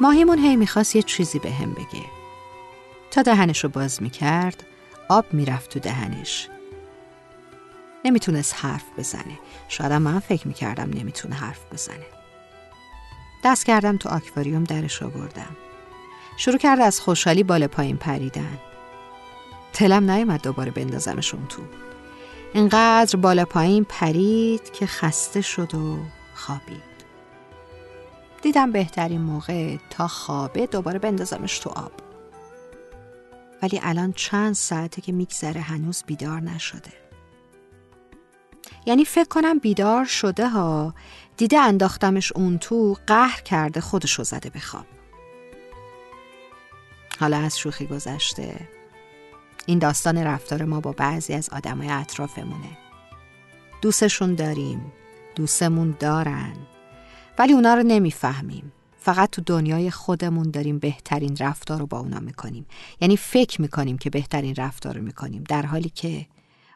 ماهیمون هی می‌خواست یه چیزی به هم بگه. تا دهنش رو باز می‌کرد آب می‌رفت تو دهنش. نمی‌تونست حرف بزنه. شاید من فکر می‌کردم نمی‌تونه حرف بزنه. دست کردم تو آکواریوم درش آوردم. شروع کرد از خوشحالی بالا پایین پریدن. تلم نیومد دوباره بندازمشون تو. اینقدر بالا پایین پرید که خسته شد و خوابید. دیدم بهترین موقع تا خوابه دوباره بندازمش تو آب. ولی الان چند ساعته که میگذره هنوز بیدار نشده. یعنی فکر کنم بیدار شده ها دیده انداختمش اون تو قهر کرده خودشو زده به خواب. حالا از شوخی گذشته. این داستان رفتار ما با بعضی از آدمای اطرافمونه. دوستشون داریم. دوستمون دارن. ولی اونا رو نمی‌فهمیم. فقط تو دنیای خودمون داریم بهترین رفتار رو با اونا می‌کنیم. یعنی فکر می‌کنیم که بهترین رفتار رو می‌کنیم در حالی که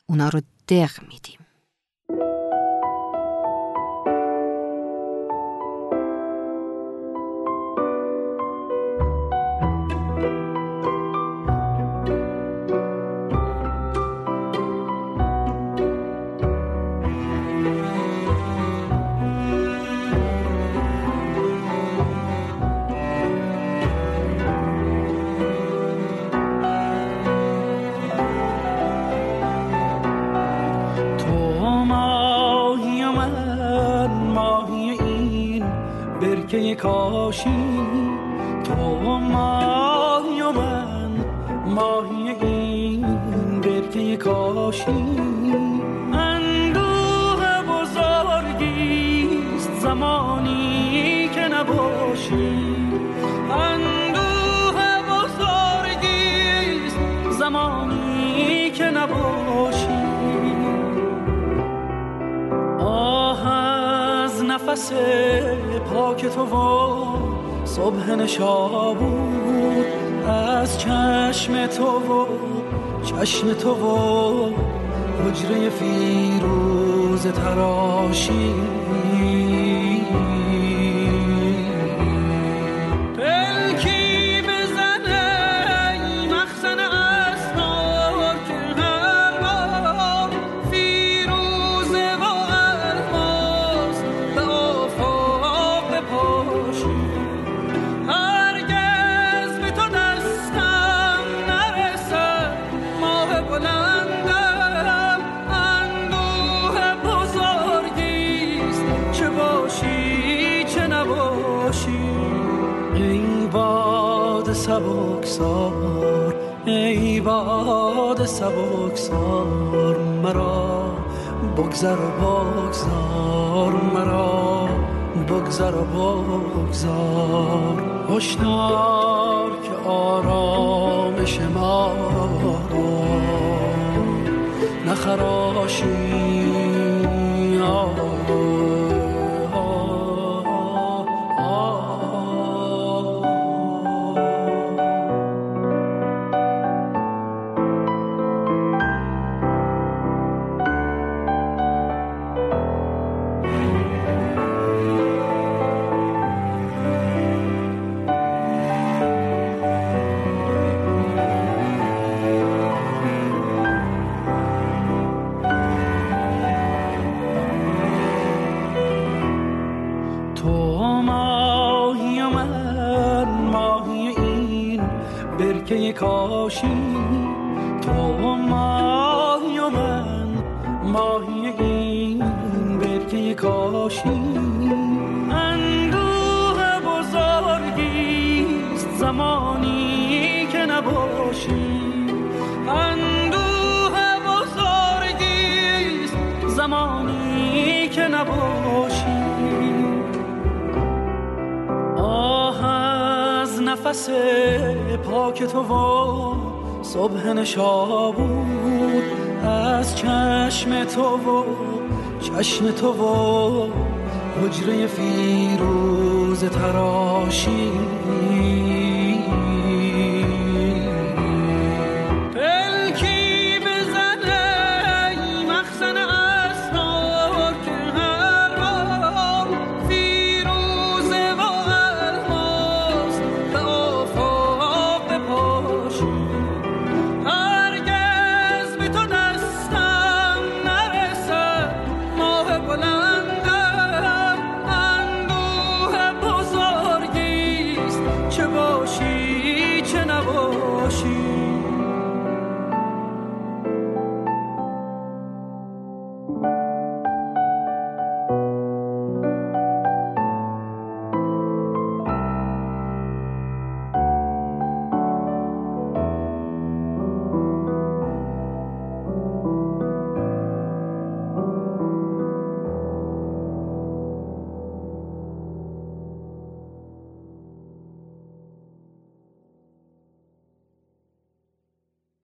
اونا رو دق میدیم. برکه کاشی تو ماهی و من ماهی این برکه کاشی اندوه بزرگیست زمانی که نباشی. نفس پاک تو و صبح نشابود از چشم تو و چشم تو و حجره فیروز تراشی. سبکسار ای باد سبکسار مرا بگذر و بگذار مرا بگذر و بگذار. هشدار که آرامش ما را نخراشی برکه کاشی. تو ماهی و من ماهی این برکه کاشی. اندوه بزرگیست زمانی که نباشی. اندوه بزرگیست زمانی که نباشی. نفس پاک تو و صبح نشابود از چشم تو و چشم تو و حجره فیروز تراشی. 去。